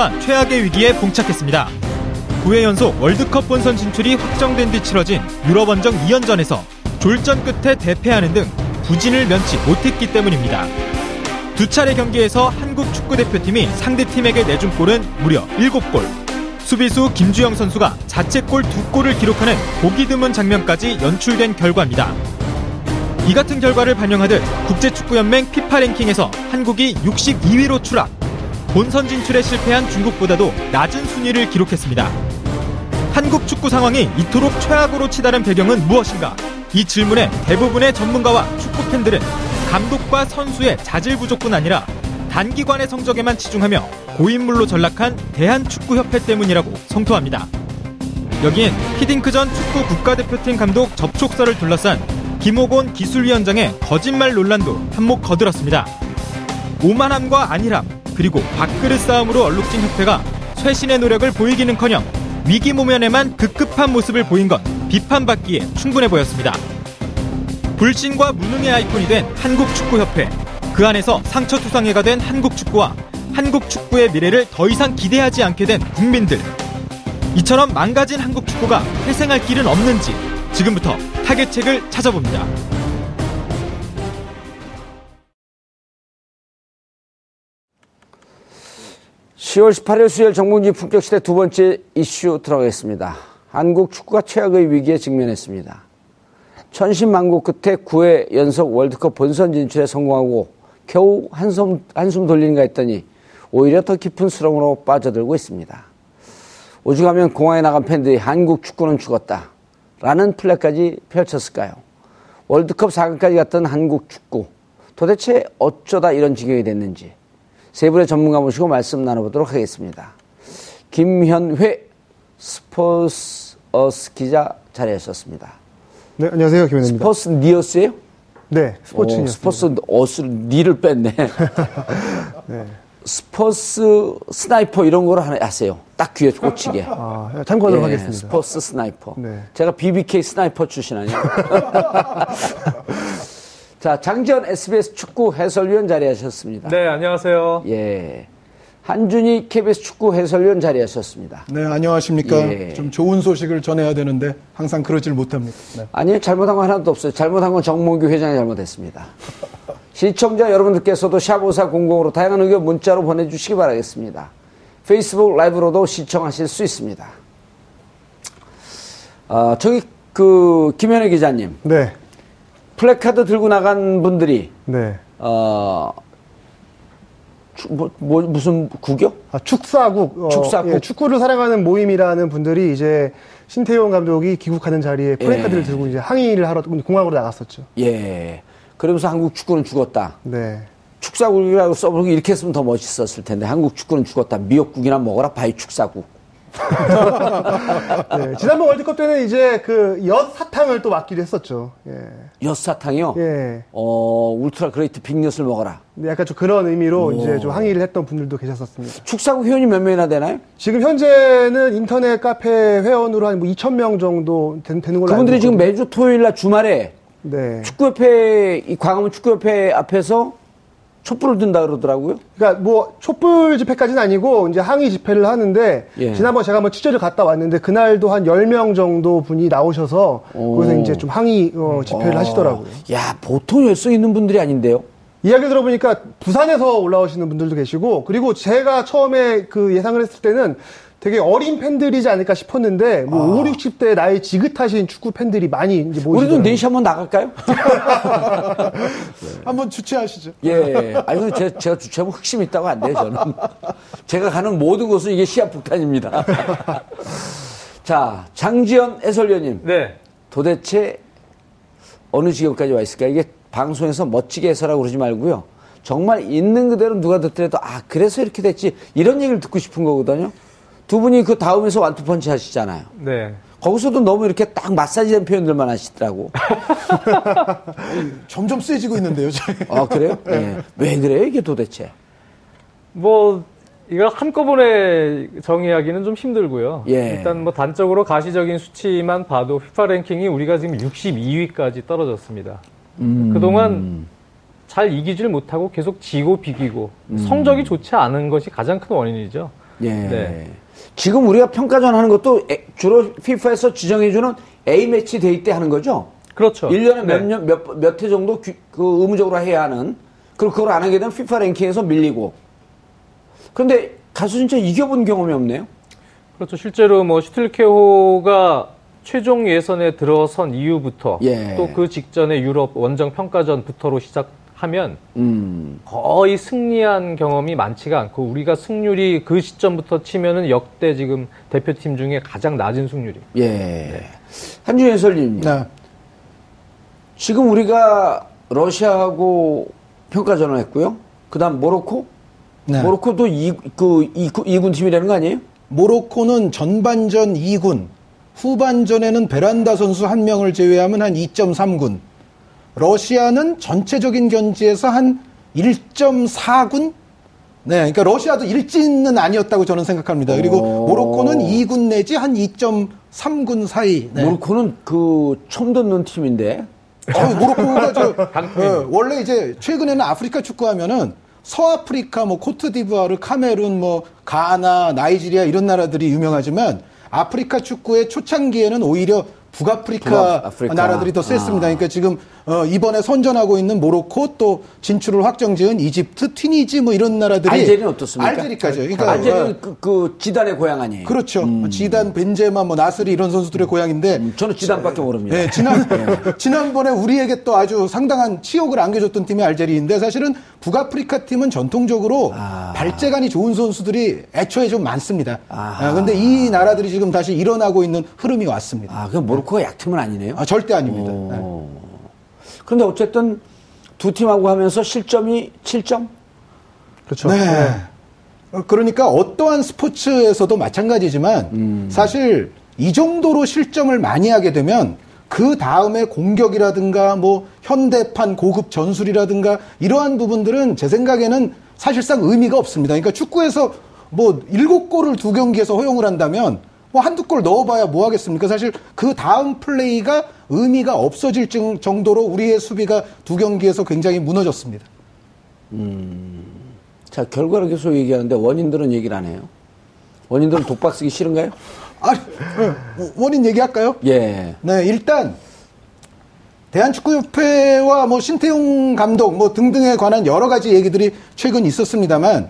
축구가 최악의 위기에 봉착했습니다. 9회 연속 월드컵 본선 진출이 확정된 뒤 치러진 유럽 원정 2연전에서 졸전 끝에 대패하는 등 부진을 면치 못했기 때문입니다. 두 차례 경기에서 한국 축구대표팀이 상대팀에게 내준 골은 무려 7골. 수비수 김주영 선수가 자책골 2골을 기록하는 보기 드문 장면까지 연출된 결과입니다. 이 같은 결과를 반영하듯 국제축구연맹 피파 랭킹에서 한국이 62위로 추락. 본선 진출에 실패한 중국보다도 낮은 순위를 기록했습니다. 한국 축구 상황이 이토록 최악으로 치달은 배경은 무엇인가? 이 질문에 대부분의 전문가와 축구 팬들은 감독과 선수의 자질 부족뿐 아니라 단기간의 성적에만 치중하며 고인물로 전락한 대한축구협회 때문이라고 성토합니다. 여기엔 히딩크 전 축구 국가대표팀 감독 접촉서를 둘러싼 김호곤 기술위원장의 거짓말 논란도 한몫 거들었습니다. 오만함과 안일함, 그리고 밥그릇 싸움으로 얼룩진 협회가 쇄신의 노력을 보이기는커녕 위기 모면에만 급급한 모습을 보인 건 비판받기에 충분해 보였습니다. 불신과 무능의 아이콘이 된 한국축구협회. 그 안에서 상처투성이가 된 한국축구와 한국축구의 미래를 더 이상 기대하지 않게 된 국민들. 이처럼 망가진 한국축구가 회생할 길은 없는지 지금부터 타겟책을 찾아봅니다. 10월 18일 수요일 정봉지 품격시대 두 번째 이슈 들어가겠습니다. 한국 축구가 최악의 위기에 직면했습니다. 천신만고 끝에 9회 연속 월드컵 본선 진출에 성공하고 겨우 한숨, 한숨 돌리는가 했더니 오히려 더 깊은 수렁으로 빠져들고 있습니다. 오죽하면 공항에 나간 팬들이 한국 축구는 죽었다. 라는 플랫까지 펼쳤을까요? 월드컵 4강까지 갔던 한국 축구. 도대체 어쩌다 이런 지경이 됐는지 세 분의 전문가 모시고 말씀 나눠보도록 하겠습니다. 김현회 스포츠 어스 기자 자리하셨습니다. 네, 안녕하세요. 김현회입니다. 스포츠 니어스예요? 네, 스포츠 오, 니어스. 스포츠 어스 니를 뺐네. 네. 스포츠 sniper 이런 거를 하나 하세요. 딱 귀에 꽂히게. 아, 참고하도록 예, 하겠습니다. 스포츠 sniper. 네. 제가 BBK sniper 출신 아니에요? 자, 장지현 SBS 축구 해설위원 자리하셨습니다. 네, 안녕하세요. 예. 한준희 KBS 축구 해설위원 자리하셨습니다. 네, 안녕하십니까. 예. 좀 좋은 소식을 전해야 되는데 항상 그러질 못합니다. 네. 아니요, 잘못한 거 하나도 없어요. 잘못한 건 정몽규 회장이 잘못했습니다. 시청자 여러분들께서도 샵5400으로 다양한 의견 문자로 보내주시기 바라겠습니다. 페이스북 라이브로도 시청하실 수 있습니다. 어, 저기 그 김현회 기자님 네, 플래카드 들고 나간 분들이 네. 어, 추- 뭐, 뭐, 무슨 국이요? 아, 축사국. 어, 축사국. 예, 축구를 사랑하는 모임이라는 분들이 이제 신태용 감독이 귀국하는 자리에 플래카드를 예. 들고 이제 항의를 하러 공항으로 나갔었죠. 예. 그러면서 한국 축구는 죽었다. 네. 축사국이라고 써보고 이렇게 했으면 더 멋있었을 텐데 한국 축구는 죽었다. 미역국이나 먹어라 by 축사국. 네. 지난번 월드컵 때는 이제 그 엿 사탕을 또 맞기도 했었죠. 예. 엿사탕이요. 예. 어 ultra great big엿을 먹어라. 네, 약간 좀 그런 의미로 이제 좀 항의를 했던 분들도 계셨었습니다. 축사국 회원이 몇 명이나 되나요? 지금 현재는 인터넷 카페 회원으로 한 뭐 2,000명 정도 된- 되는 걸로 그분들이 알고 지금 있거든요. 매주 토요일 날 주말에 네. 축구협회 이 광화문 축구협회 앞에서 촛불을 든다 그러더라고요. 그러니까 뭐 촛불 집회까지는 아니고 이제 항의 집회를 하는데 예. 지난번 제가 한번 취재를 갔다 왔는데 그날도 한 10명 정도 분이 나오셔서 오. 거기서 이제 좀 항의 어, 집회를 하시더라고요. 야 보통 열성 있는 분들이 아닌데요. 이야기 들어보니까 부산에서 올라오시는 분들도 계시고 그리고 제가 처음에 그 예상을 했을 때는 되게 어린 팬들이지 않을까 싶었는데 뭐 5, 60대 나이 지긋하신 축구 팬들이 많이 이제 모이시더라고요. 우리도 넷이 한번 나갈까요? 한번 주최하시죠. 예. 아니, 근데 제가, 제가 주최하면 흑심 있다고 안 돼요, 저는. 제가 가는 모든 곳은 이게 시합폭탄입니다. 자, 장지현 해설위원님. 네. 도대체 어느 지경까지 와 있을까? 이게 방송에서 멋지게 해설하고 그러지 말고요. 정말 있는 그대로 누가 듣더라도 아, 그래서 이렇게 됐지. 이런 얘기를 듣고 싶은 거거든요. 두 분이 그 다음에서 완투펀치 하시잖아요. 네. 거기서도 너무 이렇게 딱 마사지된 표현들만 하시더라고. 점점 세지고 있는데요, 저희. 아, 그래요? 예. 왜 그래요, 이게 도대체? 뭐 이걸 한꺼번에 정의하기는 좀 힘들고요. 예. 일단 뭐 단적으로 가시적인 수치만 봐도 FIFA 랭킹이 우리가 지금 62위까지 떨어졌습니다. 음. 그동안 잘 이기질 못하고 계속 지고 비기고 음. 성적이 좋지 않은 것이 가장 큰 원인이죠. 예. 네. 지금 우리가 평가전 하는 것도 에- 주로 FIFA에서 지정해주는 A매치 day 때 하는 거죠? 그렇죠. 일 1년에 네. 몇 년, 몇, 몇 회 정도 규- 그 의무적으로 해야 하는. 그리고 그걸 안 하게 되면 FIFA 랭킹에서 밀리고. 그런데 가서 진짜 이겨본 경험이 없네요? 그렇죠. 실제로 뭐 슈틸리케호가 최종 예선에 들어선 이후부터 예. 또그 직전에 유럽 원정 평가전부터로 시작 하면 음. 거의 승리한 경험이 많지가 않고 우리가 승률이 그 시점부터 치면은 역대 지금 대표팀 중에 가장 낮은 승률이. 예. 한준 해설님. 네. 지금 우리가 러시아하고 평가전을 했고요. 그 다음 모로코? 네. 모로코도 이, 그, 이, 이군 팀이라는 거 아니에요? 모로코는 전반전 2군, 후반전에는 베란다 선수 한 명을 제외하면 한 2.3군, 러시아는 전체적인 견지에서 한 1.4군? 네, 그러니까 러시아도 일진은 아니었다고 저는 생각합니다. 그리고 오. 모로코는 2군 내지 한 2.3군 사이. 네. 모로코는 그 처음 듣는 팀인데. 어, 모로코가 저. 어, 원래 이제 최근에는 아프리카 축구하면은 서아프리카, 뭐 코트디부아르, 카메룬, 뭐 가나, 나이지리아 이런 나라들이 유명하지만 아프리카 축구의 초창기에는 오히려 북아프리카, 북아프리카. 나라들이 더 셌습니다. 아. 그러니까 지금 어, 이번에 선전하고 있는 모로코 또 진출을 확정지은 이집트, 튀니지 뭐 이런 나라들이 알제리는 어떻습니까? 알제리까지. 그러니까 어, 알제리는 그, 그 지단의 고향 아니에요? 그렇죠. 지단, 벤제마, 뭐 나스리 이런 선수들의 고향인데 음, 저는 지단밖에 모릅니다. 네, 지난, 지난번에 우리에게 또 아주 상당한 치욕을 안겨줬던 팀이 알제리인데 사실은 북아프리카 팀은 전통적으로 아. 발재간이 좋은 선수들이 애초에 좀 많습니다. 아하. 아, 근데 이 나라들이 지금 다시 일어나고 있는 흐름이 왔습니다. 아, 그럼 모로코가 약팀은 아니네요? 아, 절대 아닙니다. 네. 오. 그런데 어쨌든 두 팀하고 하면서 실점이 7점? 그렇죠. 네. 어, 그러니까 어떠한 스포츠에서도 마찬가지지만 음. 사실 이 정도로 실점을 많이 하게 되면 그 다음에 공격이라든가 뭐 현대판 고급 전술이라든가 이러한 부분들은 제 생각에는 사실상 의미가 없습니다. 그러니까 축구에서 뭐 일곱 골을 두 경기에서 허용을 한다면 뭐 한두 골 넣어봐야 뭐 하겠습니까? 사실 그 다음 플레이가 의미가 없어질 정- 정도로 우리의 수비가 두 경기에서 굉장히 무너졌습니다. 자, 결과를 계속 얘기하는데 원인들은 얘기를 안 해요. 원인들은 독박 쓰기 싫은가요? 아, 원인 얘기할까요? 예. 네, 일단 대한축구협회와 뭐 신태용 감독 뭐 등등에 관한 여러 가지 얘기들이 최근 있었습니다만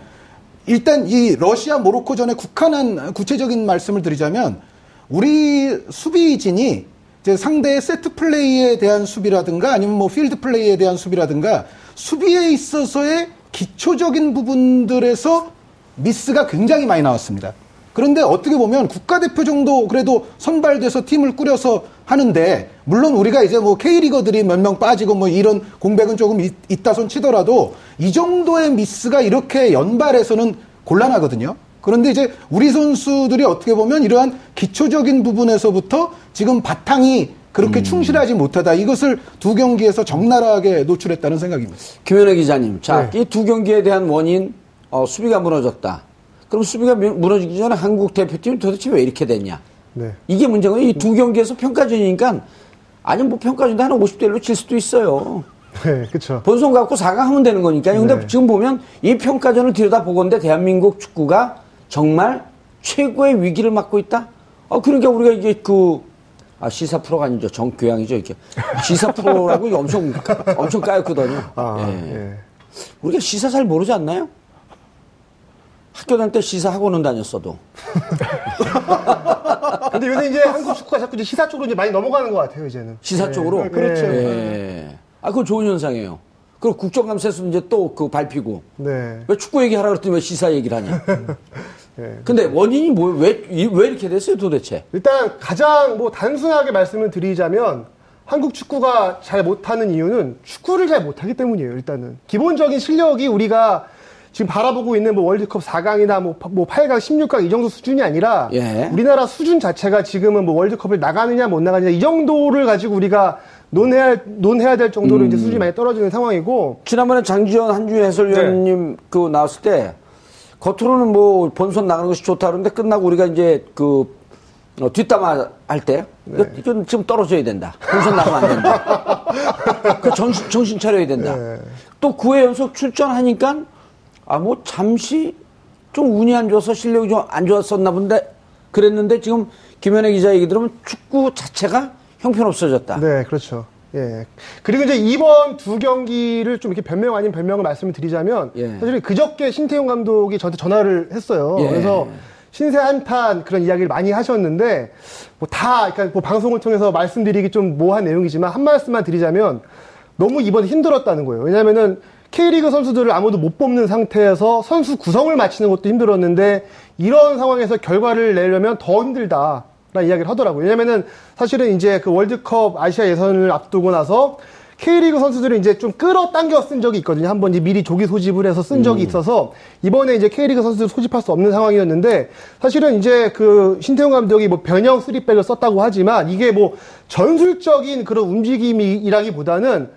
일단 이 러시아 모로코전에 국한한 구체적인 말씀을 드리자면 우리 수비진이 이제 상대의 세트 플레이에 대한 수비라든가 아니면 뭐 필드 플레이에 대한 수비라든가 수비에 있어서의 기초적인 부분들에서 미스가 굉장히 많이 나왔습니다. 그런데 어떻게 보면 국가대표 정도 그래도 선발돼서 팀을 꾸려서 하는데 물론 우리가 이제 뭐 K리거들이 몇 명 빠지고 뭐 이런 공백은 조금 있, 있다 손 치더라도 이 정도의 미스가 이렇게 연발해서는 곤란하거든요. 그런데 이제 우리 선수들이 어떻게 보면 이러한 기초적인 부분에서부터 지금 바탕이 그렇게 충실하지 못하다. 이것을 두 경기에서 적나라하게 노출했다는 생각입니다. 김현애 기자님. 자, 네. 이두 경기에 대한 원인, 어, 수비가 무너졌다. 그럼 수비가 무- 무너지기 전에 한국 대표팀이 도대체 왜 이렇게 됐냐? 네. 이게 문제가 이두 경기에서 평가전이니까 아니 뭐 평가전도 한 50대 1로 질 수도 있어요. 네, 그렇죠. 본선 갖고 4강 하면 되는 거니까요. 근데 네. 지금 보면 이 평가전을 들여다보건데 대한민국 축구가 정말 최고의 위기를 맞고 있다? 어, 그러니까 우리가 이게 그, 아, 시사 프로가 아니죠. 정교양이죠. 이게. 시사 프로라고 엄청, 엄청 까였거든요. 아, 예. 예. 우리가 시사 잘 모르지 않나요? 학교 다닐 때 시사 학원은 다녔어도. 근데 요새 이제 한국 축구가 자꾸 이제 시사 쪽으로 이제 많이 넘어가는 것 같아요, 이제는. 시사 쪽으로? 그렇죠. 예. 아, 그건 좋은 현상이에요. 그리고 국정감사에서 이제 또 그 밟히고. 네. 왜 축구 얘기하라 그랬더니 왜 시사 얘기를 하냐. 네. 근데 원인이 뭐, 왜, 이- 왜 이렇게 됐어요 도대체? 일단 가장 뭐 단순하게 말씀을 드리자면 한국 축구가 잘 못하는 이유는 축구를 잘 못하기 때문이에요. 일단은 기본적인 실력이 우리가 지금 바라보고 있는 뭐 월드컵 4강이나 뭐, 파- 뭐 8강, 16강 이 정도 수준이 아니라 예. 우리나라 수준 자체가 지금은 뭐 월드컵을 나가느냐 못 나가느냐 이 정도를 가지고 우리가 논해야 할- 논해야 될 정도로 이제 수준이 많이 떨어지는 상황이고 지난번에 장지현 한주희 해설위원님 그 나왔을 때 겉으로는 뭐 본선 나가는 것이 좋다 그러는데 끝나고 우리가 이제 그 어, 뒷담화 할때 이거, 이건 지금 떨어져야 된다. 본선 나가면 안 된다. 그 정신, 정신 차려야 된다. 또 9회 연속 출전하니까 아 뭐 잠시 좀 운이 안 좋아서 실력이 좀 안 좋았었나 본데 그랬는데 지금 김현애 기자 얘기 들으면 축구 자체가 형편없어졌다. 네, 그렇죠. 예. 그리고 이제 이번 두 경기를 좀 이렇게 변명 아닌 변명을 말씀을 드리자면 예. 사실 그저께 신태용 감독이 저한테 전화를 했어요. 예. 그래서 신세 한탄 그런 이야기를 많이 하셨는데 뭐 다 그러니까 뭐 방송을 통해서 말씀드리기 좀 모호한 내용이지만 한 말씀만 드리자면 너무 이번에 힘들었다는 거예요. 왜냐면은 K리그 선수들을 아무도 못 뽑는 상태에서 선수 구성을 마치는 것도 힘들었는데 이런 상황에서 결과를 내려면 더 힘들다. 라는 이야기를 하더라고요. 왜냐면은 사실은 이제 그 월드컵 아시아 예선을 앞두고 나서 K리그 선수들을 이제 좀 끌어당겨 쓴 적이 있거든요. 한번 이제 미리 조기 소집을 해서 쓴 적이 있어서 이번에 이제 K리그 선수들 소집할 수 없는 상황이었는데 사실은 이제 그 신태용 감독이 뭐 변형 쓰리백을 썼다고 하지만 이게 뭐 전술적인 그런 움직임이라기보다는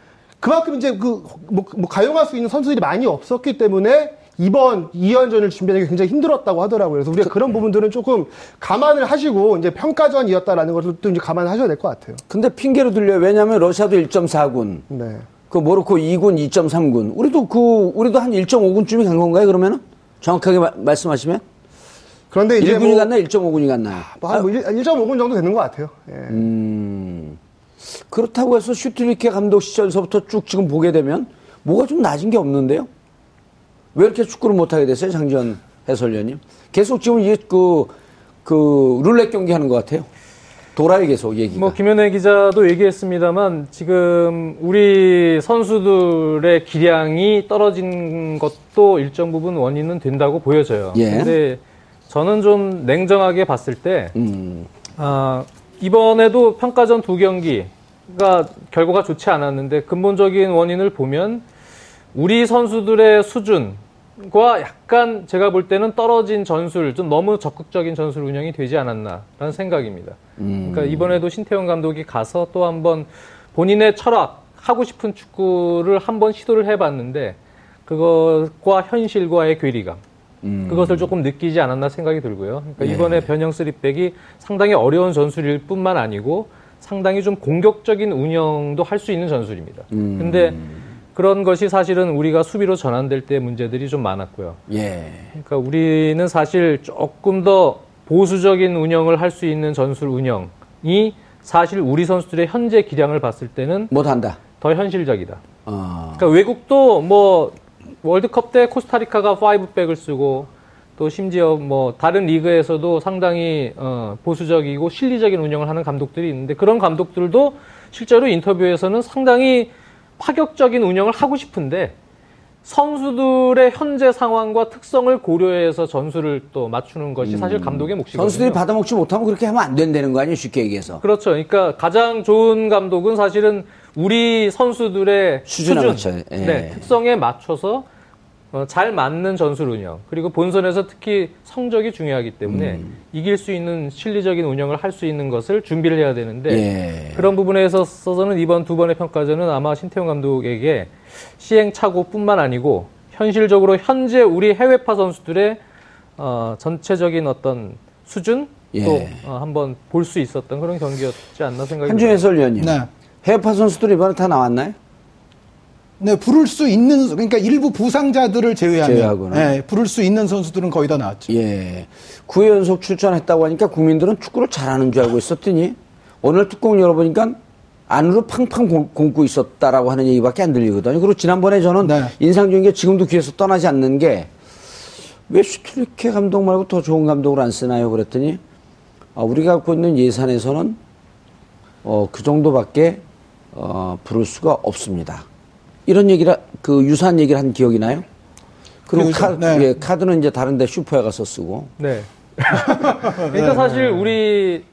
그만큼 이제 그, 뭐, 뭐 가용할 수 있는 선수들이 많이 없었기 때문에 이번 2연전을 준비하기 굉장히 힘들었다고 하더라고요. 그래서 우리가 그, 런 부분들은 조금 감안을 하시고 이제 평가전이었다라는 것을 또 이제 감안하셔야 될 것 같아요. 근데 핑계로 들려요. 왜냐하면 러시아도 1.4군, 네. 그 모로코 2군, 2.3군. 우리도 그 우리도 한 1.5군쯤이 간 건가요? 그러면은 정확하게 마- 말씀하시면 그런데 이제 1군이 뭐, 갔나 1.5군이 갔나요? 뭐한 1.5분 정도 되는 것 같아요. 예. 음, 그렇다고 해서 슈트리케 감독 시절서부터 쭉 지금 보게 되면 뭐가 좀 낮은 게 없는데요? 왜 이렇게 축구를 못하게 됐어요, 장지현 해설위원님? 계속 지금 이게 그, 그 룰렛 경기 하는 것 같아요. 돌아요 계속 얘기가. 뭐 김현애 기자도 얘기했습니다만 지금 우리 선수들의 기량이 떨어진 것도 일정 부분 원인은 된다고 보여져요. 예. 근데 저는 좀 냉정하게 봤을 때 음, 아, 이번에도 평가전 두 경기가 결과가 좋지 않았는데 근본적인 원인을 보면 우리 선수들의 수준과 약간 제가 볼 때는 떨어진 전술, 좀 너무 적극적인 전술 운영이 되지 않았나라는 생각입니다. 그러니까 이번에도 신태용 감독이 가서 또 한번 본인의 철학, 하고 싶은 축구를 한번 시도를 해봤는데 그것과 현실과의 괴리감, 그것을 조금 느끼지 않았나 생각이 들고요. 그러니까 이번에 변형 쓰리백이 상당히 어려운 전술일 뿐만 아니고 상당히 좀 공격적인 운영도 할 수 있는 전술입니다. 근데 그런 것이 사실은 우리가 수비로 전환될 때 문제들이 좀 많았고요. 예. 그러니까 우리는 사실 조금 더 보수적인 운영을 할 수 있는 전술 운영이 사실 우리 선수들의 현재 기량을 봤을 때는 못한다. 더 현실적이다. 어, 그러니까 외국도 뭐 월드컵 때 코스타리카가 5백을 쓰고 또 심지어 뭐 다른 리그에서도 상당히 어, 보수적이고 실리적인 운영을 하는 감독들이 있는데 그런 감독들도 실제로 인터뷰에서는 상당히 파격적인 운영을 하고 싶은데 선수들의 현재 상황과 특성을 고려해서 전술을 또 맞추는 것이 사실 감독의 몫이거든요. 선수들이 받아먹지 못하면 그렇게 하면 안 된다는 거 아니에요, 쉽게 얘기해서. 그렇죠. 그러니까 가장 좋은 감독은 사실은 우리 선수들의 수준에 수준, 맞춰요. 예. 네, 특성에 맞춰서 어, 잘 맞는 전술 운영 그리고 본선에서 특히 성적이 중요하기 때문에 음. 이길 수 있는 실리적인 운영을 할 수 있는 것을 준비를 해야 되는데 예. 그런 부분에 있어서는 이번 두 번의 평가전은 아마 신태용 감독에게 시행착오뿐만 아니고 현실적으로 현재 우리 해외파 선수들의 어, 전체적인 어떤 수준 예. 또 어, 한번 볼 수 있었던 그런 경기였지 않나 생각이 한준 듭니다. 해설위원님. 네. 해외파 선수들 이번에 다 나왔나요? 네, 부를 수 있는 그러니까 일부 부상자들을 제외하면. 네, 부를 수 있는 선수들은 거의 다 나왔죠. 예. 9회 연속 출전했다고 하니까 국민들은 축구를 잘하는 줄 알고 있었더니 오늘 뚜껑 열어보니까 안으로 팡팡 공- 굼고 있었다라고 하는 얘기밖에 안 들리거든요. 그리고 지난번에 저는 네. 인상적인 게 지금도 귀에서 떠나지 않는 게 왜 슈틸리케 감독 말고 더 좋은 감독을 안 쓰나요? 그랬더니 아, 우리가 갖고 있는 예산에서는 어, 그 정도밖에 어, 부를 수가 없습니다. 이런 얘기를 그 유사한 얘기를 한 기억이 나요? 그리고 그렇죠. 카, 네. 예, 카드는 이제 다른데 슈퍼에 가서 쓰고 네. 그러니까 사실 우리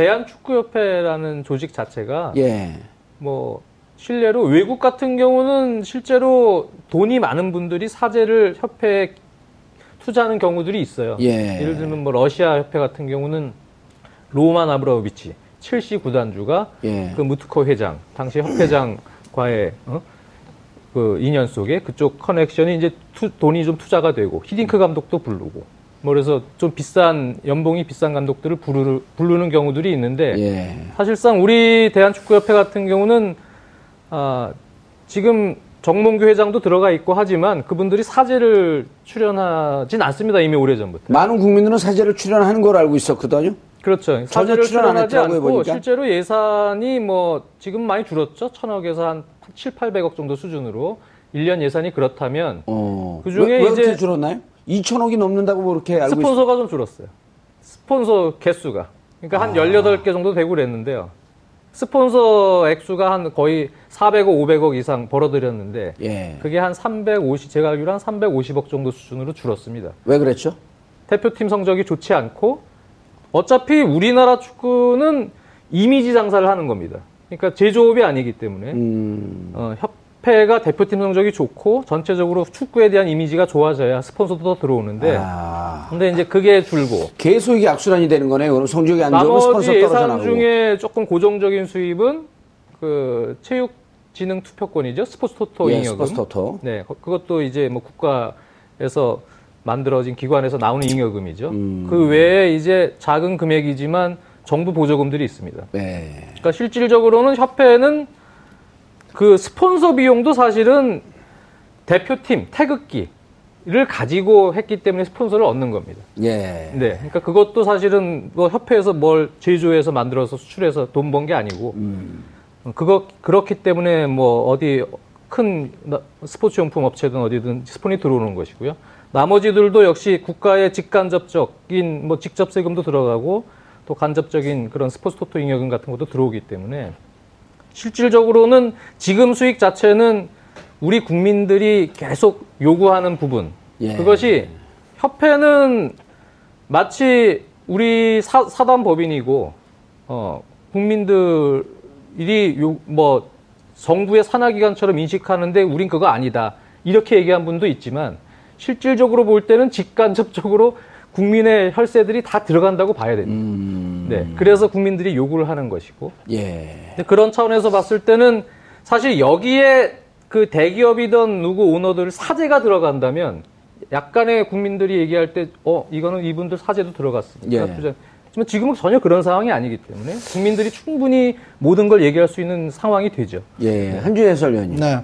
대한축구협회라는 조직 자체가 예. 뭐 실례로 외국 같은 경우는 실제로 돈이 많은 분들이 사재를 협회에 투자하는 경우들이 있어요. 예. 예를 들면 뭐 러시아 협회 같은 경우는 로만 아브라모비치 첼시 구단주가 예. 그 무트코 회장 당시 협회장과의 어? 그 인연 속에 그쪽 connection이 이제 투- 돈이 좀 투자가 되고 히딩크 감독도 부르고 뭐 그래서 좀 비싼 연봉이 비싼 감독들을 부르, 부르는 경우들이 있는데 예. 사실상 우리 대한축구협회 같은 경우는 아, 지금 정몽규 회장도 들어가 있고 하지만 그분들이 사제를 출연하진 않습니다 이미 오래 전부터. 많은 국민들은 사제를 출연하는 걸 알고 있었거든요. 그렇죠. 사제를 출연 출연하지 않고 보니까. 실제로 예산이 뭐 지금 많이 줄었죠. 천억에서 한 7, 800억 정도 수준으로 1년 예산이 그렇다면 어. 그 중에 왜, 왜 이제 줄었나요? 2천억이 넘는다고 뭐 그렇게 알고 있어요. 스폰서가 좀 줄었어요. 스폰서 개수가. 그러니까 한 18개 정도 되고 그랬는데요. 스폰서 액수가 한 거의 400억, 500억 이상 벌어들였는데 예. 그게 한 350, 제가 알기로 한 350억 정도 수준으로 줄었습니다. 왜 그랬죠? 대표팀 성적이 좋지 않고 어차피 우리나라 축구는 이미지 장사를 하는 겁니다. 그러니까 제조업이 아니기 때문에 음. 어, 협 회가 대표팀 성적이 좋고 전체적으로 축구에 대한 이미지가 좋아져야 스폰서도 더 들어오는데 아. 근데 이제 그게 줄고 계속 이게 악순환이 되는 거네요. 그럼 성적이 안 좋으면 나머지 스폰서 떨어져 예산 나가고. 중에 조금 고정적인 수입은 그 체육진흥 투표권이죠 스포츠 토토 예, 잉여금. 스포츠 토토. 네, 거- 그것도 이제 뭐 국가에서 만들어진 기관에서 나오는 잉여금이죠. 음. 그 외에 이제 작은 금액이지만 정부 보조금들이 있습니다. 네. 그러니까 실질적으로는 협회는 그 스폰서 비용도 사실은 대표팀 태극기를 가지고 했기 때문에 스폰서를 얻는 겁니다. 예. 네, 그러니까 그것도 사실은 뭐 협회에서 뭘 제조해서 만들어서 수출해서 돈 번 게 아니고 음. 그거 그렇기 때문에 뭐 어디 큰 나- 스포츠 용품 업체든 어디든 스폰이 들어오는 것이고요. 나머지들도 역시 국가의 직간접적인 뭐 직접 세금도 들어가고 또 간접적인 그런 스포츠 토토 잉여금 같은 것도 들어오기 때문에 실질적으로는 지금 수익 자체는 우리 국민들이 계속 요구하는 부분 예. 그것이 협회는 마치 우리 사, 사단 법인이고 어, 국민들이 요, 뭐 정부의 산하기관처럼 인식하는데 우린 그거 아니다 이렇게 얘기한 분도 있지만 실질적으로 볼 때는 직간접적으로 국민의 혈세들이 다 들어간다고 봐야 됩니다. 음. 네, 그래서 국민들이 요구를 하는 것이고 예. 그런 차원에서 봤을 때는 사실 여기에 그 대기업이던 누구 오너들 사재가 들어간다면 약간의 국민들이 얘기할 때, 어, 이거는 이분들 사재도 들어갔습니다. 예. 하지만 지금은 전혀 그런 상황이 아니기 때문에 국민들이 충분히 모든 걸 얘기할 수 있는 상황이 되죠. 예. 한주희 해설위원님. 네.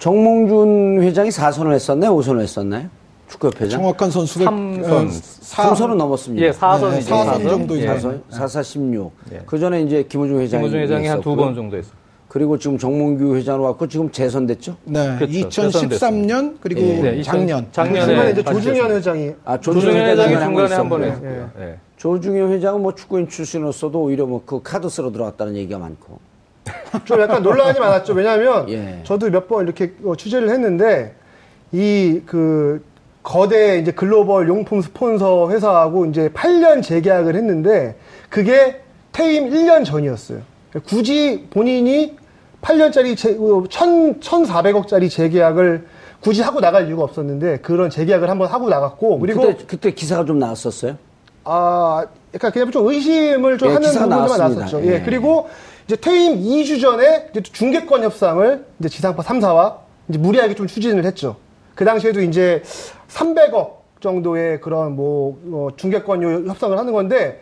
정몽준 회장이 4선을 했었나요? 5선을 했었나요? 축구협회장? 정확한 선수가 삼선. 어, 사- 3선은 넘었습니다. 예, 사선이죠. 네, 사선 사선. 정도 예. 이상. 4선, 4사 16. 예. 그 전에 이제 김호중 회장이. 김호중 회장이 한 두. 번 정도 했어요. 그리고 지금 정몽규 회장으로 왔고 지금 재선됐죠? 네. 그렇죠. 2013년 그리고 예. 네, 작년. 작년에 중간에 이제 다시 조중현. 회장이 아, 조중현 회장이 회장이 한번 중간에 한번 있었고요. 했고요. 예. 조중현 회장은 뭐 축구인 출신으로서도 오히려 뭐 그 카드 쓰러 들어갔다는 얘기가 많고. 좀 약간 논란이 많았죠. 왜냐하면 예. 저도 몇 번 이렇게 어, 취재를 했는데 이 그 거대 이제 글로벌 용품 스폰서 회사하고 이제 8년 재계약을 했는데 그게 퇴임 1년 전이었어요. 굳이 본인이 8년짜리 재, 1 1,400억짜리 재계약을 굳이 하고 나갈 이유가 없었는데 그런 재계약을 한번 하고 나갔고 그리고 그때, 그때 기사가 좀 나왔었어요? 아, 약간 그냥 좀 의심을 좀 예, 하는 부분만. 나왔었죠. 예. 예. 그리고 이제 퇴임 2주 전에 이제 또 중개권 협상을 이제 지상파 3사와 이제 무리하게 좀 추진을 했죠. 그 당시에도 이제 300억 정도의 그런 뭐 어, 중개권 협상을 하는 건데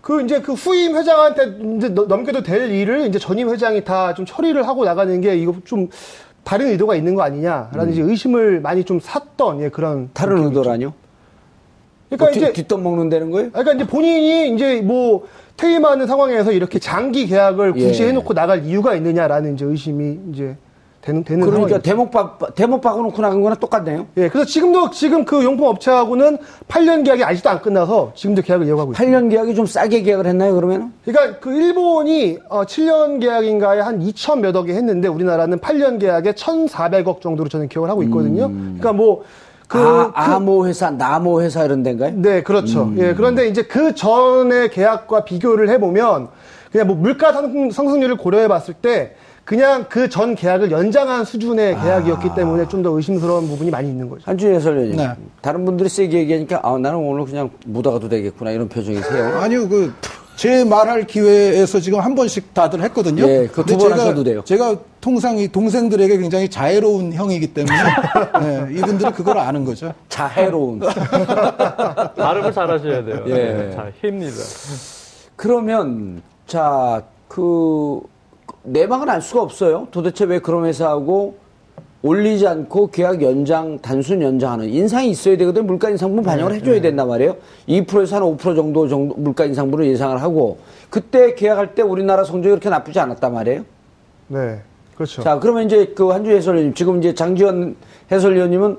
그 이제 그 후임 회장한테 이제 넘- 넘겨도 될 일을 이제 전임 회장이 다 좀 처리를 하고 나가는 게 이거 좀 다른 의도가 있는 거 아니냐라는 이제 의심을 많이 좀 샀던 예, 그런 다른. 의도라뇨? 그러니까 뭐 뒤- 이제 뒷돈 먹는다는 거예요? 그러니까 이제 본인이 이제 뭐 퇴임하는 상황에서 이렇게 장기 계약을 굳이 예. 해놓고 나갈 이유가 있느냐라는 이제 의심이 이제 되는 되는 그러니까 상황이죠. 대목 박 대목 박아놓고 나간 거랑 똑같네요. 예, 그래서 지금도 지금 그 용품 업체하고는 8년 계약이 아직도 안 끝나서 지금도 계약을 이어가고 있습니다. 8년 계약이 좀 싸게 계약을 했나요, 그러면? 그러니까 그 일본이 어, 7년 계약인가에 한 2천 몇 억에 했는데 우리나라는 8년 계약에 1,400억 정도로 저는 기억을 하고 있거든요. 그러니까 뭐 그 아, 아모 회사, 나모 회사 이런 데인가요? 네, 그렇죠. 음. 예, 그런데 이제 그 전의 계약과 비교를 해보면 그냥 뭐 물가 상- 상승률을 고려해 봤을 때 그냥 그 전 계약을 연장한 수준의 계약이었기 아. 때문에 좀 더 의심스러운 부분이 많이 있는 거죠. 한준희 해설위원님. 네. 다른 분들이 세게 얘기하니까, 아, 나는 오늘 그냥 묻어가도 되겠구나, 이런 표정이세요. 아니요, 그, 제 말할 기회에서 지금 한 번씩 다들 했거든요. 예, 두번 제가- 하셔도 돼요. 제가 통상 이 동생들에게 굉장히 자애로운 형이기 때문에, 예, 이분들은 그걸 아는 거죠. 자해로운. 발음을 잘 하셔야 돼요. 예. 네, 자, 힘니다. 그러면, 자, 그, 내막은 알 수가 없어요. 도대체 왜 그런 회사하고 올리지 않고 계약 연장, 단순 연장하는 인상이 있어야 되거든. 물가 인상분 반영을 네, 해줘야 된단 말이에요. 2%에서 한 5% 정도 정도 물가 인상분을 예상을 하고 그때 계약할 때 우리나라 성적이 그렇게 나쁘지 않았단 말이에요. 네, 그렇죠. 자, 그러면 이제 그 한주 해설위원님, 지금 이제 장지원 해설위원님은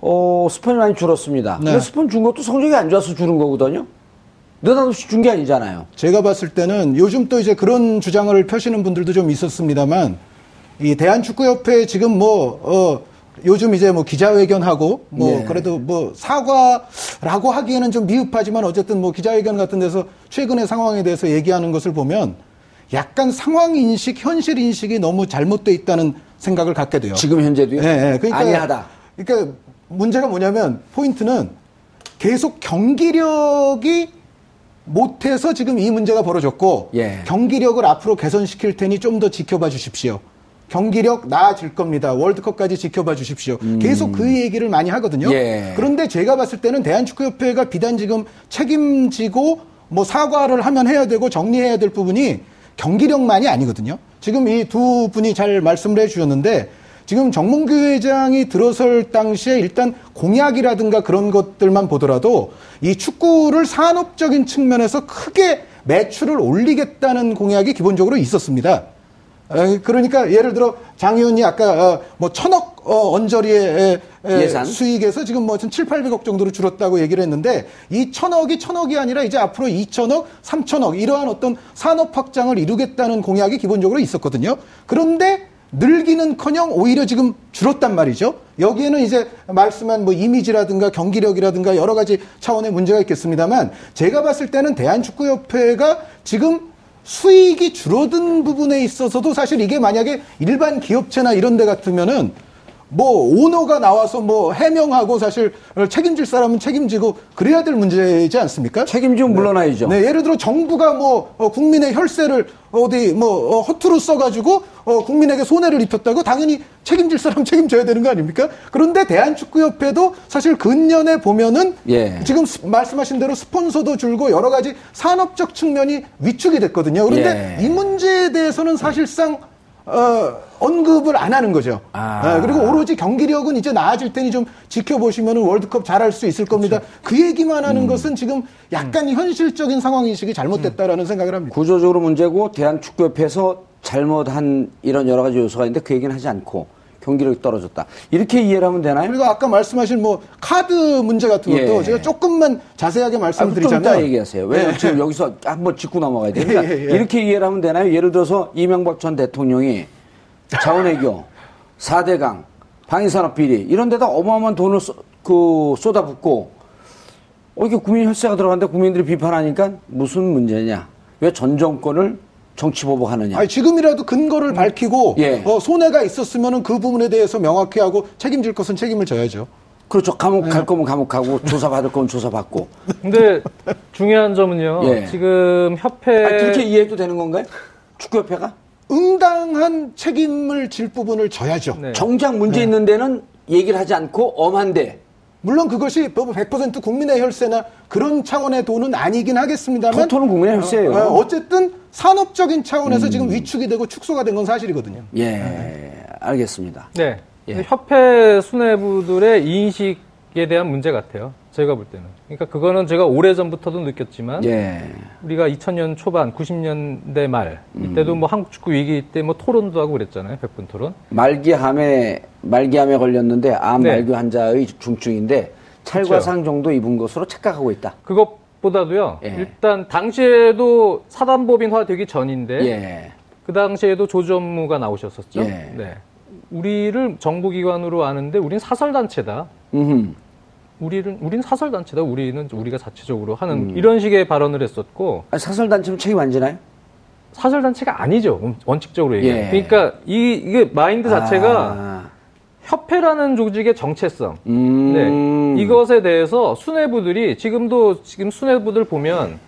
어, 스폰이 많이 줄었습니다. 네. 근데 스폰 준 것도 성적이 안 좋아서 줄은 거거든요. 느닷없이 준 게 아니잖아요. 제가 봤을 때는 요즘 또 이제 그런 주장을 펴시는 분들도 좀 있었습니다만 이 대한축구협회 지금 뭐, 어, 요즘 이제 뭐 기자회견하고 뭐 네. 그래도 뭐 사과라고 하기에는 좀 미흡하지만 어쨌든 뭐 기자회견 같은 데서 최근의 상황에 대해서 얘기하는 것을 보면 약간 상황 인식, 현실 인식이 너무 잘못돼 있다는 생각을 갖게 돼요. 지금 현재도요? 예, 예. 그러니까, 아니하다. 그러니까 문제가 뭐냐면 포인트는 계속 경기력이 못해서 지금 이 문제가 벌어졌고 예. 경기력을 앞으로 개선시킬 테니 좀 더 지켜봐 주십시오. 경기력 나아질 겁니다. 월드컵까지 지켜봐 주십시오. 계속 그 얘기를 많이 하거든요. 음. 예. 그런데 제가 봤을 때는 대한축구협회가 비단 지금 책임지고 뭐 사과를 하면 해야 되고 정리해야 될 부분이 경기력만이 아니거든요. 지금 이 두 분이 잘 말씀을 해 주셨는데 지금 정몽규 회장이 들어설 당시에 일단 공약이라든가 그런 것들만 보더라도 이 축구를 산업적인 측면에서 크게 매출을 올리겠다는 공약이 기본적으로 있었습니다. 에, 그러니까 예를 들어 장 의원이 아까 어, 뭐 천억 어, 언저리의 예산? 수익에서 지금 뭐 7, 800억 정도로 줄었다고 얘기를 했는데 이 천억이 천억이 아니라 이제 앞으로 2천억, 3천억 이러한 어떤 산업 확장을 이루겠다는 공약이 기본적으로 있었거든요. 그런데 늘기는커녕 오히려 지금 줄었단 말이죠. 여기에는 이제 말씀한 뭐 이미지라든가 경기력이라든가 여러 가지 차원의 문제가 있겠습니다만 제가 봤을 때는 대한축구협회가 지금 수익이 줄어든 부분에 있어서도 사실 이게 만약에 일반 기업체나 이런 데 같으면은 뭐 오너가 나와서 뭐 해명하고 사실 책임질 사람은 책임지고 그래야 될 문제이지 않습니까? 책임지면 물러나야죠. 네, 예를 들어 정부가 뭐 어, 국민의 혈세를 어디 뭐 어, 허투루 써가지고 어, 국민에게 손해를 입혔다고 당연히 책임질 사람 책임져야 되는 거 아닙니까? 그런데 대한축구협회도 사실 근년에 보면은 예. 지금 스- 말씀하신 대로 스폰서도 줄고 여러 가지 산업적 측면이 위축이 됐거든요. 그런데 예. 이 문제에 대해서는 사실상 어, 언급을 안 하는 거죠. 아. 어, 그리고 오로지 경기력은 이제 나아질 테니 좀 지켜보시면 월드컵 잘할 수 있을 겁니다. 그 얘기만 음. 하는 것은 지금 약간 현실적인 상황 인식이 잘못됐다라는 생각을 합니다. 구조적으로 문제고 대한축구협회에서 잘못한 이런 여러 가지 요소가 있는데 그 얘기는 하지 않고 경기력이 떨어졌다. 이렇게 이해를 하면 되나요? 그리고 아까 말씀하신 뭐 카드 문제 같은 것도 예. 제가 조금만 자세하게 아, 좀 말씀드리자면 얘기하세요. 왜냐면 예. 지금 여기서 한번 짚고 넘어가야 돼요. 그러니까 예, 예, 예. 이렇게 이해를 하면 되나요? 예를 들어서 이명박 전 대통령이 자원외교, 4대강, 방위산업 비리 이런 데다 어마어마한 돈을 쏟, 그 쏟아붓고 어, 이게 국민 혈세가 들어갔는데 국민들이 비판하니까 무슨 문제냐? 왜 전 정권을 정치 보복하느냐? 아니, 지금이라도 근거를 밝히고 예. 어, 손해가 있었으면 그 부분에 대해서 명확히 하고 책임질 것은 책임을 져야죠. 그렇죠. 감옥 예. 갈 거면 감옥 가고 조사받을 거면 조사받고. 근데 중요한 점은요. 예. 지금 협회 아니, 그렇게 이해해도 되는 건가요? 축구협회가? 응당한 책임을 질 부분을 져야죠. 네. 정작 문제 있는 데는 얘기를 하지 않고 엄한데 물론 그것이 100% 국민의 혈세나 그런 차원의 돈은 아니긴 하겠습니다만 토토는 국민의 혈세예요. 음. 어, 어쨌든 산업적인 차원에서 지금 위축이 되고 축소가 된 건 사실이거든요. 예, 알겠습니다. 네. 예. 협회 수뇌부들의 인식이 방식에 대한 문제 같아요. 제가 볼 때는. 그러니까 그거는 제가 오래 전부터도 느꼈지만 예. 우리가 2000년 초반, 90년대 말 이때도 뭐 한국 축구 위기 때 뭐 토론도 하고 그랬잖아요. 100분 토론. 말기암에 말기암에 걸렸는데 암 네. 말기 환자의 중증인데 찰과상 정도 입은 것으로 착각하고 있다. 그것 보다도요. 예. 일단 당시에도 사단법인화 되기 전인데 예. 그 당시에도 조전무가 나오셨었죠. 예. 네. 우리를 정부기관으로 아는데 우린 사설단체다. 음. 우리는 우린 사설단체다. 우리는 우리가 자체적으로 하는 음. 이런 식의 발언을 했었고 사설 단체면 책임 안 지나요? 사설단체가 아니죠. 음, 원칙적으로 얘기하면. 예. 그러니까 이 이게 마인드 자체가 아. 협회라는 조직의 정체성. 음. 네. 이것에 대해서 수뇌부들이 지금도 지금 수뇌부들 보면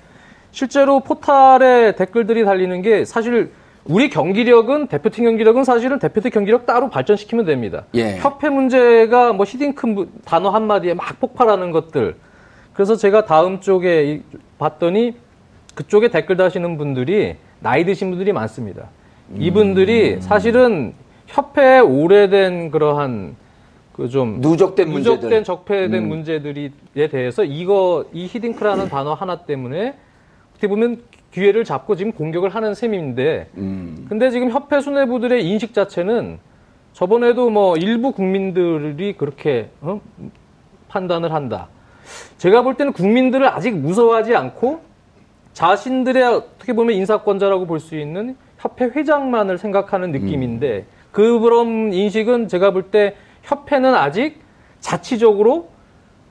실제로 포탈에 댓글들이 달리는 게 사실 우리 경기력은 대표팀 경기력은 사실은 대표팀 경기력 따로 발전시키면 됩니다. 예. 협회 문제가 뭐 히딩크 무- 단어 한 마디에 막 폭발하는 것들. 그래서 제가 다음 쪽에 이- 봤더니 그쪽에 댓글 다시는 분들이 나이 드신 분들이 많습니다. 음. 이분들이 사실은 협회에 오래된 그러한 그 좀 누적된 문제들. 누적된 적폐된 음. 문제들이에 대해서 이거 이 히딩크라는 단어 하나 때문에 어떻게 보면 기회를 잡고 지금 공격을 하는 셈인데 음. 근데 지금 협회 수뇌부들의 인식 자체는 저번에도 뭐 일부 국민들이 그렇게 어? 판단을 한다. 제가 볼 때는 국민들을 아직 무서워하지 않고 자신들의 어떻게 보면 인사권자라고 볼 수 있는 협회 회장만을 생각하는 느낌인데 그런 인식은 제가 볼 때 협회는 아직 자치적으로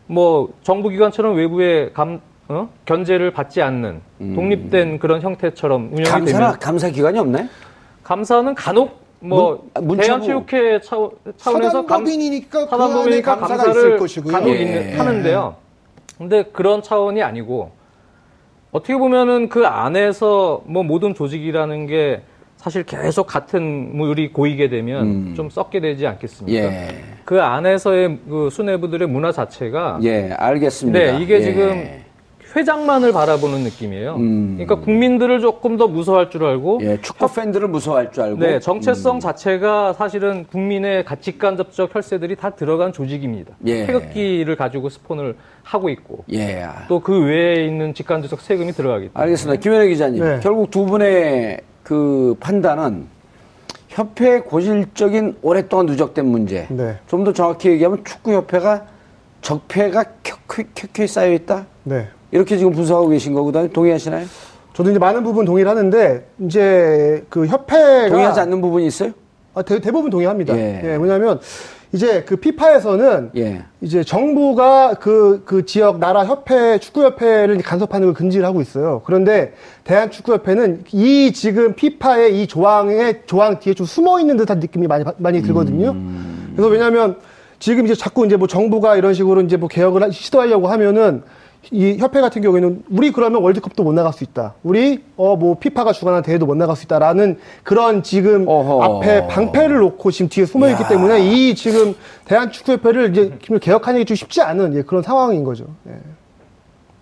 뭐 정부기관처럼 외부의 감, 어? 견제를 받지 않는 독립된 그런 형태처럼 운영이 감사 되면 감사 기관이 없나요? 감사는 간혹 뭐 문- 아, 대한체육회 차원, 차원에서 감- 사단법인이니까 그 안에 사단법이니까 감사가 감사를 있을 것이고요. 간혹 예. 있는, 하는데요. 근데 그런 차원이 아니고 어떻게 보면은 그 안에서 뭐 모든 조직이라는 게 사실 계속 같은 물이 고이게 되면 음. 좀 썩게 되지 않겠습니까? 예. 그 안에서의 그 수뇌부들의 문화 자체가 예, 알겠습니다. 네, 이게 예. 지금 회장만을 바라보는 느낌이에요. 음. 그러니까 국민들을 조금 더 무서워할 줄 알고 예, 축구 팬들을 무서워할 줄 알고. 네, 정체성 음. 자체가 사실은 국민의 가치간접적 혈세들이 다 들어간 조직입니다. 예. 태극기를 가지고 스폰을 하고 있고 예. 또 그 외에 있는 직간접적 세금이 들어가기 때문에 알겠습니다. 김현애 기자님. 네. 결국 두 분의 그 판단은 협회의 고질적인 오랫동안 누적된 문제. 네. 좀더 정확히 얘기하면 축구협회가 적폐가 켜켜이 쌓여 있다. 네. 이렇게 지금 분석하고 계신 거거든요. 동의하시나요? 저도 이제 많은 부분 동의를 하는데 이제 그 협회가 동의하지 않는 부분이 있어요? 아, 대, 부분 동의합니다. 예. 예. 뭐냐면 이제 그 피파에서는 예. 이제 정부가 그, 그 지역 나라 협회, 축구협회를 간섭하는 걸 금지를 하고 있어요. 그런데 대한축구협회는 이 지금 피파의 이 조항의 조항 뒤에 좀 숨어 있는 듯한 느낌이 많이, 많이 들거든요. 그래서 왜냐면 지금 이제 자꾸 이제 뭐 정부가 이런 식으로 이제 뭐 개혁을 하- 시도하려고 하면은 이 협회 같은 경우에는 우리 그러면 월드컵도 못 나갈 수 있다. 우리 어 뭐 피파가 주관하는 대회도 못 나갈 수 있다라는 그런 지금 어허. 앞에 방패를 놓고 지금 뒤에 숨어 있기 야. 때문에 이 지금 대한 축구협회를 이제 개혁하는 게 좀 쉽지 않은 예, 그런 상황인 거죠. 예.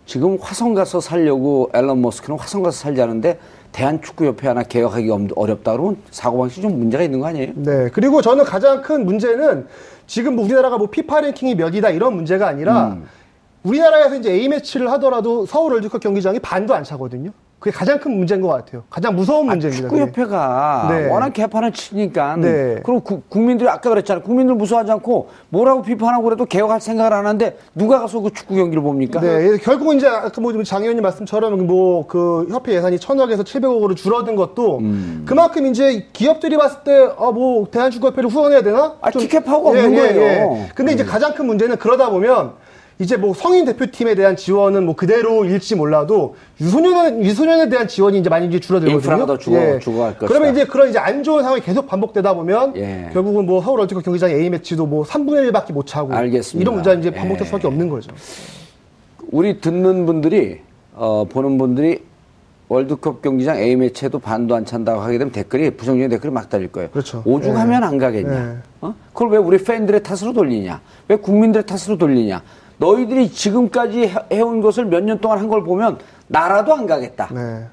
지금 화성 가서 살려고 앨런 머스크는 화성 가서 살자는데 대한축구협회 하나 개혁하기 엄- 어렵다 그러면 사고방식이 좀 문제가 있는 거 아니에요? 네. 그리고 저는 가장 큰 문제는 지금 뭐 우리나라가 뭐 피파 랭킹이 몇이다 이런 문제가 아니라 음. 우리나라에서 이제 A매치를 하더라도 서울 월드컵 경기장이 반도 안 차거든요. 그게 가장 큰 문제인 것 같아요. 가장 무서운 문제입니다. 그게. 축구협회가 네. 워낙 개판을 치니까 네. 그리고 구- 국민들이 아까 그랬잖아요. 국민들 무서워하지 않고 뭐라고 비판하고 그래도 개혁할 생각을 안 하는데 누가 가서 그 축구 경기를 봅니까? 네, 결국은 이제 아까 뭐장 의원님 말씀처럼 뭐 그 협회 예산이 천억에서 700억으로 줄어든 것도 음. 그만큼 이제 기업들이 봤을 때아뭐 대한축구협회를 후원해야 되나? 아, 티켓 파워가 없는 거예요. 근데 이제 가장 큰 문제는 그러다 보면 이제 뭐 성인 대표팀에 대한 지원은 뭐 그대로일지 몰라도 유소년 유소년에 대한 지원이 이제 많이 이제 줄어들거든요. 인프라가 더 죽어- 죽어갈 것이다. 그러면 이제 그런 이제 안 좋은 상황이 계속 반복되다 보면 예. 결국은 뭐 서울 월드컵 경기장 A 매치도 뭐 3분의 1밖에 못 차고 알겠습니다. 이런 문제가 이제 예. 반복될 수밖에 없는 거죠. 우리 듣는 분들이 어, 보는 분들이 월드컵 경기장 A 매치에도 반도 안 찬다고 하게 되면 댓글이 부정적인 댓글이 막 달릴 거예요. 그렇죠. 오죽하면 예. 안 가겠냐? 예. 어? 그걸 왜 우리 팬들의 탓으로 돌리냐? 왜 국민들의 탓으로 돌리냐? 너희들이 지금까지 해- 해온 것을 몇 년 동안 한 걸 보면 나라도 안 가겠다. 네.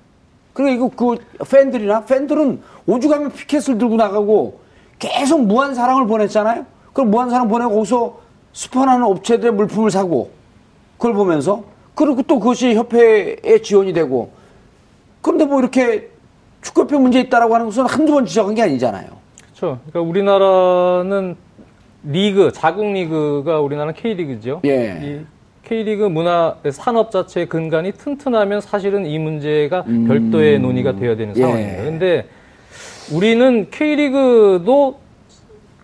그리고 이거 그 팬들이나 팬들은 오죽하면 피켓을 들고 나가고 계속 무한 사랑을 보냈잖아요. 그럼 무한 사랑 보내고 거기서 스폰하는 업체들의 물품을 사고 그걸 보면서 그리고 또 그것이 협회에 지원이 되고 그런데 뭐 이렇게 축구협회 문제 있다라고 하는 것은 한두 번 지적한 게 아니잖아요. 그렇죠. 그러니까 우리나라는 리그, 자국 리그가 우리나라는 K리그죠. 예. 이 K리그 문화 산업 자체의 근간이 튼튼하면 사실은 이 문제가 별도의 논의가 되어야 되는 예. 상황이에요. 근데 우리는 K리그도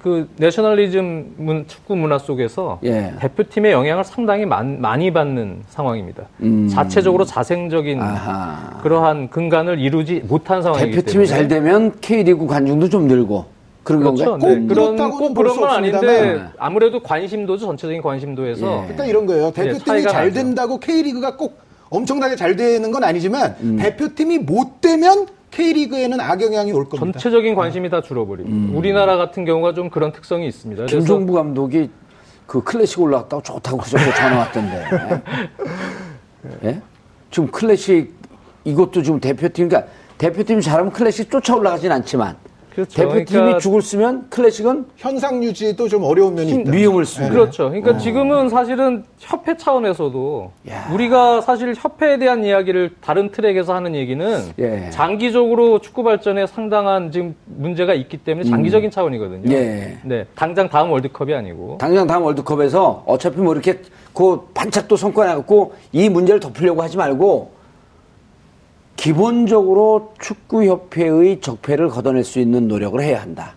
그 내셔널리즘 문, 축구 문화 속에서 예. 대표팀의 영향을 상당히 많, 많이 받는 상황입니다. 음. 자체적으로 자생적인 아하. 그러한 근간을 이루지 못한 상황이기 대표팀이 때문에 잘 되면 K리그 관중도 좀 늘고 그런 그렇죠. 건가요? 네. 꼭 그런 그렇다고는 꼭볼 그런 수건 아닌데 없습니다만. 아무래도 관심도죠 전체적인 관심도에서 예. 그러니까 이런 거예요. 대표팀이 차이가 잘 나죠. 된다고 K리그가 꼭 엄청나게 잘 되는 건 아니지만 음. 대표팀이 못 되면 K리그에는 악영향이 올 겁니다. 전체적인 관심이 다 줄어버립니다. 우리나라 같은 경우가 좀 그런 특성이 있습니다. 김종부 감독이 그 클래식 올라갔다고 좋다고 그저께 전화 왔던데. 예? 지금 클래식 이것도 지금 대표팀 그러니까 대표팀이 잘하면 클래식 쫓아 올라가진 않지만 그렇죠. 대표팀이 그러니까 죽을 쓰면 클래식은 현상 유지도 좀 어려운 면이 있다. 위험을 쓰고 그렇죠. 그러니까 지금은 사실은 협회 차원에서도 야. 우리가 사실 협회에 대한 이야기를 다른 트랙에서 하는 얘기는 예. 장기적으로 축구 발전에 상당한 지금 문제가 있기 때문에 장기적인 차원이거든요. 예. 네, 당장 다음 월드컵이 아니고. 당장 다음 월드컵에서 어차피 뭐 이렇게 그 반짝도 성과 내갖고 이 문제를 덮으려고 하지 말고 기본적으로 축구협회의 적폐를 걷어낼 수 있는 노력을 해야 한다.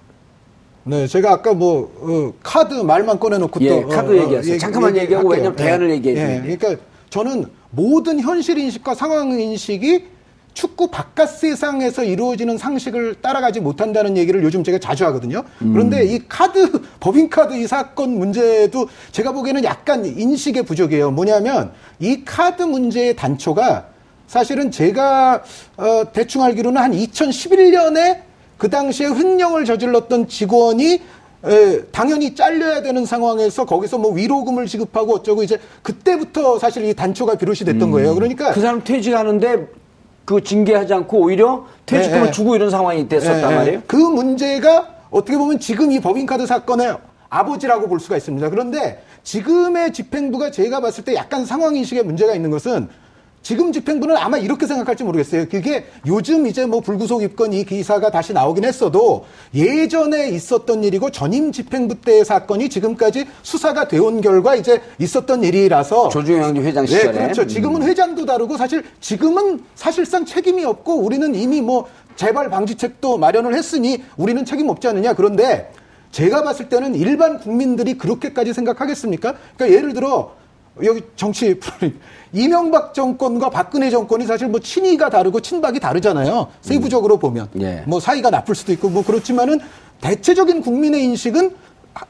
네, 제가 아까 뭐 어, 카드 말만 꺼내놓고 예, 또 카드 얘기했어요. 잠깐만 얘기 하고 할게요. 왜냐면 대안을 얘기해 예. 그러니까 저는 모든 현실 인식과 상황 인식이 축구 바깥 세상에서 이루어지는 상식을 따라가지 못한다는 얘기를 요즘 제가 자주 하거든요. 음. 그런데 이 카드 법인카드 이 사건 문제도 제가 보기에는 약간 인식의 부족이에요. 뭐냐면 이 카드 문제의 단초가 사실은 제가 어, 대충 알기로는 한 2011년에 그 당시에 횡령을 저질렀던 직원이 에, 당연히 잘려야 되는 상황에서 거기서 뭐 위로금을 지급하고 어쩌고 이제 그때부터 사실 이 단초가 비롯이 됐던 거예요. 그러니까 그 사람 퇴직하는데 그 징계하지 않고 오히려 퇴직금을 예, 예. 주고 이런 상황이 됐었단 예, 예. 말이에요. 그 문제가 어떻게 보면 지금 이 법인카드 사건의 아버지라고 볼 수가 있습니다. 그런데 지금의 집행부가 제가 봤을 때 약간 상황인식에 문제가 있는 것은 지금 집행부는 아마 이렇게 생각할지 모르겠어요. 그게 요즘 이제 뭐 불구속 입건 이 기사가 다시 나오긴 했어도 예전에 있었던 일이고 전임 집행부 때의 사건이 지금까지 수사가 되온 결과 이제 있었던 일이라서 조중영 회장 네, 시절에. 그렇죠. 지금은 회장도 다르고 사실 지금은 사실상 책임이 없고 우리는 이미 뭐 재발 방지책도 마련을 했으니 우리는 책임 없지 않느냐. 그런데 제가 봤을 때는 일반 국민들이 그렇게까지 생각하겠습니까? 그러니까 예를 들어 여기 정치 프로그램 이명박 정권과 박근혜 정권이 사실 뭐 친이가 다르고 친박이 다르잖아요. 세부적으로 보면 예. 뭐 사이가 나쁠 수도 있고 뭐 그렇지만은 대체적인 국민의 인식은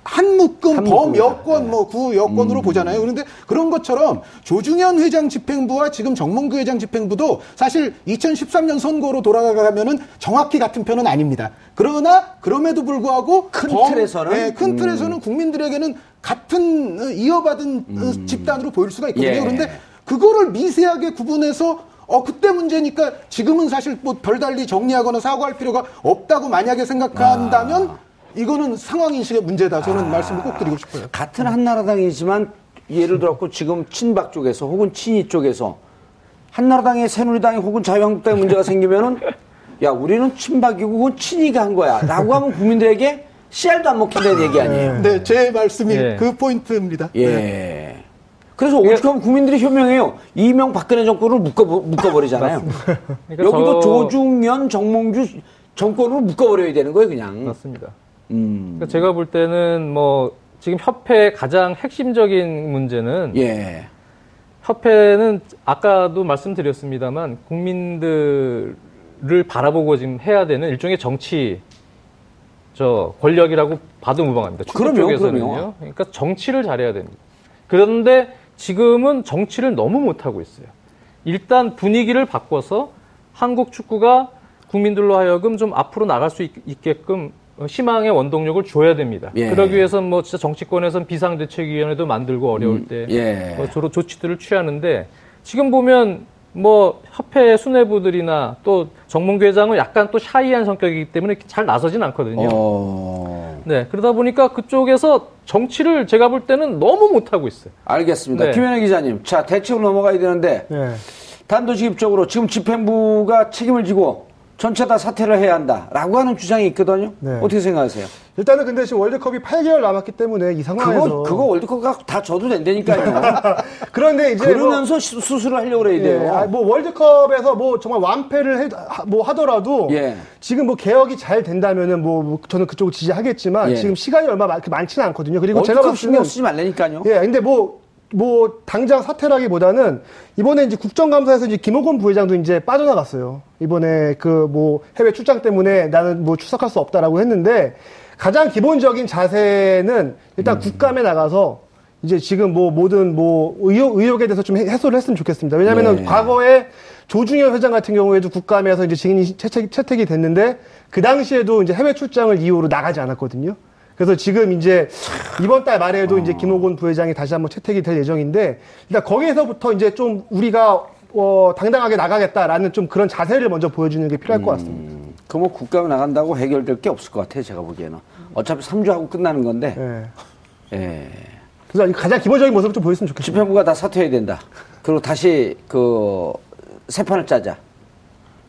한 묶음 한 범. 여권 뭐구 여권으로 보잖아요. 그런데 그런 것처럼 조중현 회장 집행부와 지금 정몽규 회장 집행부도 사실 2013년 선거로 돌아가면은 정확히 같은 편은 아닙니다. 그러나 그럼에도 불구하고 큰 범- 틀에서는? 네, 큰 틀에서는 국민들에게는 같은 어, 이어받은 어, 집단으로 보일 수가 있거든요. 예. 그런데 그거를 미세하게 구분해서 어 그때 문제니까 지금은 사실 뭐 별달리 정리하거나 사과할 필요가 없다고 만약에 생각한다면 이거는 상황 인식의 문제다. 저는 말씀을 꼭 드리고 싶어요. 같은 한나라당이지만 예를 들어서 지금 친박 쪽에서 혹은 친이 쪽에서 한나라당에 새누리당이 혹은 자유한국당에 문제가 생기면은 야 우리는 친박이고 그건 친이가 한 거야 라고 하면 국민들에게 씨알도 안 먹힌다는 얘기 아니에요. 네, 제 말씀이 예. 그 포인트입니다. 예. 네. 그래서 어떻게 하면 국민들이 현명해요. 이명 박근혜 정권을 묶어 묶어버리잖아요. 그러니까 여기도 저- 조중현 정몽주 정권으로 묶어버려야 되는 거예요, 그냥. 맞습니다. 음. 그러니까 제가 볼 때는 뭐 지금 협회의 가장 핵심적인 문제는 예. 협회는 아까도 말씀드렸습니다만 국민들을 바라보고 지금 해야 되는 일종의 정치 저 권력이라고 봐도 무방합니다. 그럼요, 쪽에서는요. 그럼요. 그러니까 정치를 잘해야 됩니다. 그런데 지금은 정치를 너무 못하고 있어요. 일단 분위기를 바꿔서 한국 축구가 국민들로 하여금 좀 앞으로 나갈 수 있, 게끔 희망의 원동력을 줘야 됩니다. 예. 그러기 위해서는 뭐 진짜 정치권에서는 비상대책위원회도 만들고 어려울 때 예. 뭐 주로 조치들을 취하는데 지금 보면 뭐 협회 수뇌부들이나 또 정몽규 회장은 약간 또 샤이한 성격이기 때문에 잘 나서진 않거든요. 어. 네, 그러다 보니까 그쪽에서 정치를 제가 볼 때는 너무 못하고 있어요. 알겠습니다. 네. 김현애 기자님, 자 대책으로 넘어가야 되는데 네. 단도직입적으로 지금 집행부가 책임을 지고 전체 다 사퇴를 해야 한다라고 하는 주장이 있거든요. 네. 어떻게 생각하세요? 일단은 근데 지금 월드컵이 8개월 남았기 때문에 이 상황에서 그거 그거 월드컵 다 져도 된다니까요. 그런데 이제 뭐- 그러면서 시- 수술을 하려고 그래야 돼요. 예, 아, 뭐 월드컵에서 뭐 정말 완패를 해, 하- 뭐 하더라도 예. 지금 뭐 개혁이 잘 된다면은 뭐, 뭐 저는 그쪽을 지지하겠지만 예. 지금 시간이 얼마 많, 그 많지는 않거든요. 그리고 제가 월드컵 봤을 신경 쓰지 말라니까요. 예, 근데 뭐, 뭐, 당장 사퇴라기보다는 이번에 이제 국정감사에서 이제 김호곤 부회장도 이제 빠져나갔어요. 이번에 그 뭐 해외 출장 때문에 나는 뭐 출석할 수 없다라고 했는데 가장 기본적인 자세는 일단 음. 국감에 나가서 이제 지금 뭐 모든 뭐 의혹, 의혹에 대해서 좀 해- 해소를 했으면 좋겠습니다. 왜냐면은 네. 과거에 조중현 회장 같은 경우에도 국감에서 이제 증인이 채택, 채택이 됐는데 그 당시에도 이제 해외 출장을 이유로 나가지 않았거든요. 그래서 지금 이제 이번 달 말에도 이제 김호곤 부회장이 다시 한번 채택이 될 예정인데 일단 거기에서부터 이제 좀 우리가 어, 당당하게 나가겠다라는 좀 그런 자세를 먼저 보여주는 게 필요할 것 같습니다. 그뭐 국감에 나간다고 해결될 게 없을 것 같아요. 제가 보기에는. 어차피 3주 하고 끝나는 건데. 예. 예. 그래서 가장 기본적인 모습을 좀 보였으면 좋겠습니다. 집행부가 다 사퇴해야 된다. 그리고 다시 그 새 판을 짜자.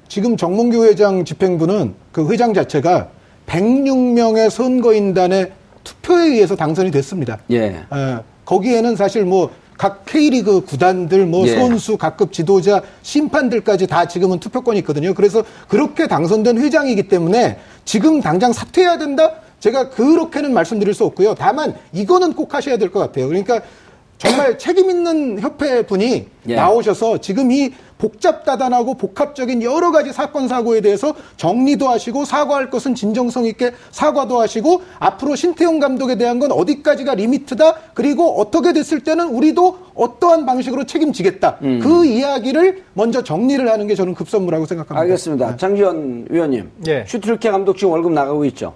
지금 정몽규 회장 집행부는 그 회장 자체가 106명의 선거인단의 투표에 의해서 당선이 됐습니다. 예. 어, 거기에는 사실 뭐각 K리그 구단들, 뭐 예. 선수, 각급 지도자, 심판들까지 다 지금은 투표권이 있거든요. 그래서 그렇게 당선된 회장이기 때문에 지금 당장 사퇴해야 된다? 제가 그렇게는 말씀드릴 수 없고요. 다만 이거는 꼭 하셔야 될 것 같아요. 그러니까 정말 책임 있는 협회 분이 예. 나오셔서 지금 이 복잡다단하고 복합적인 여러 가지 사건 사고에 대해서 정리도 하시고 사과할 것은 진정성 있게 사과도 하시고 앞으로 신태용 감독에 대한 건 어디까지가 리미트다 그리고 어떻게 됐을 때는 우리도 어떠한 방식으로 책임지겠다 그 이야기를 먼저 정리를 하는 게 저는 급선무라고 생각합니다. 알겠습니다. 장지현 위원님. 예. 슈틸리케 감독 지금 월급 나가고 있죠.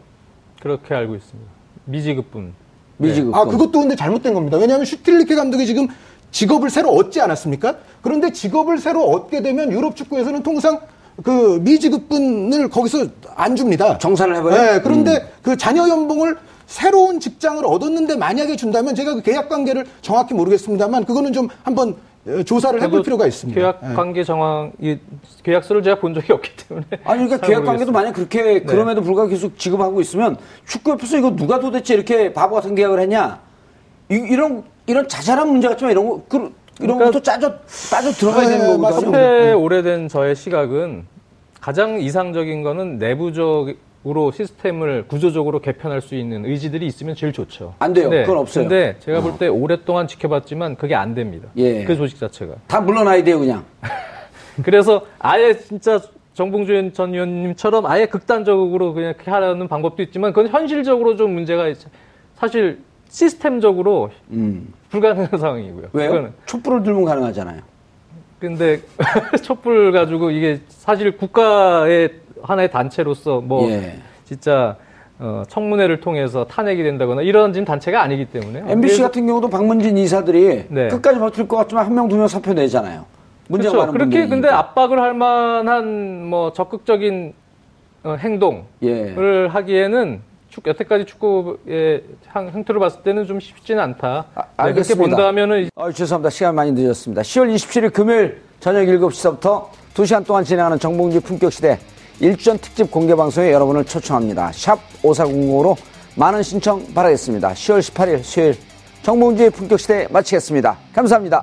그렇게 알고 있습니다. 미지급분. 미지급. 아, 그것도 근데 잘못된 겁니다. 왜냐하면 슈틸리케 감독이 지금 직업을 새로 얻지 않았습니까? 그런데 직업을 새로 얻게 되면 유럽 축구에서는 통상 그 미지급분을 거기서 안 줍니다. 정산을 해버려요? 음. 네, 그런데 그 잔여 연봉을 새로운 직장을 얻었는데 만약에 준다면 제가 그 계약 관계를 정확히 모르겠습니다만 그거는 좀 한번 어, 조사를 해볼 필요가 있습니다. 계약 예. 관계 정황, 이 계약서를 제가 본 적이 없기 때문에. 아니 그러니까 잘 계약 관계도 모르겠습니다. 만약 그렇게 그럼에도 불구하고 계속 지급하고 있으면 축구협회에서 이거 누가 도대체 이렇게 바보 같은 계약을 했냐 이, 런 이런 자잘한 문제 같지만 이런 거 그, 이런 그러니까- 것도 짜져 빠져 들어가야 네, 되는 거거든요. 맞습니다. 협회 오래된 저의 시각은 가장 이상적인 거는 내부적으로 시스템을 구조적으로 개편할 수 있는 의지들이 있으면 제일 좋죠. 안 돼요. 그건 없어요. 근데 제가 볼 때 오랫동안 지켜봤지만 그게 안 됩니다. 예. 그 조직 자체가. 다 물러나야 돼요 그냥. 그래서 아예 진짜 정봉주 전 의원님처럼 아예 극단적으로 그냥 하려는 방법도 있지만 그건 현실적으로 좀 문제가 있- 사실 시스템적으로 음. 불가능한 상황이고요. 왜요? 그거는. 촛불을 들면 가능하잖아요. 근데 촛불 가지고 이게 사실 국가의 하나의 단체로서 뭐 예. 진짜 어, 청문회를 통해서 탄핵이 된다거나 이런 단체가 아니기 때문에 MBC 같은 경우도 박문진 이사들이 네. 끝까지 버틸 것 같지만 한 명 두 명 사표 내잖아요. 문제가 그렇죠. 그렇게 근데 분들이니까. 압박을 할 만한 뭐 적극적인 어, 행동을 예. 하기에는 축, 여태까지 축구의 행- 행태를 봤을 때는 좀 쉽지는 않다. 아, 네, 그렇게 알겠습니다. 본다면은 아, 죄송합니다. 시간 많이 늦었습니다. 10월 27일 금요일 저녁 7시서부터 2시간 동안 진행하는 정봉주 품격시대 1전 특집 공개 방송에 여러분을 초청합니다. 샵 5400으로 많은 신청 바라겠습니다. 10월 18일 수요일 정봉주의 품격시대 마치겠습니다. 감사합니다.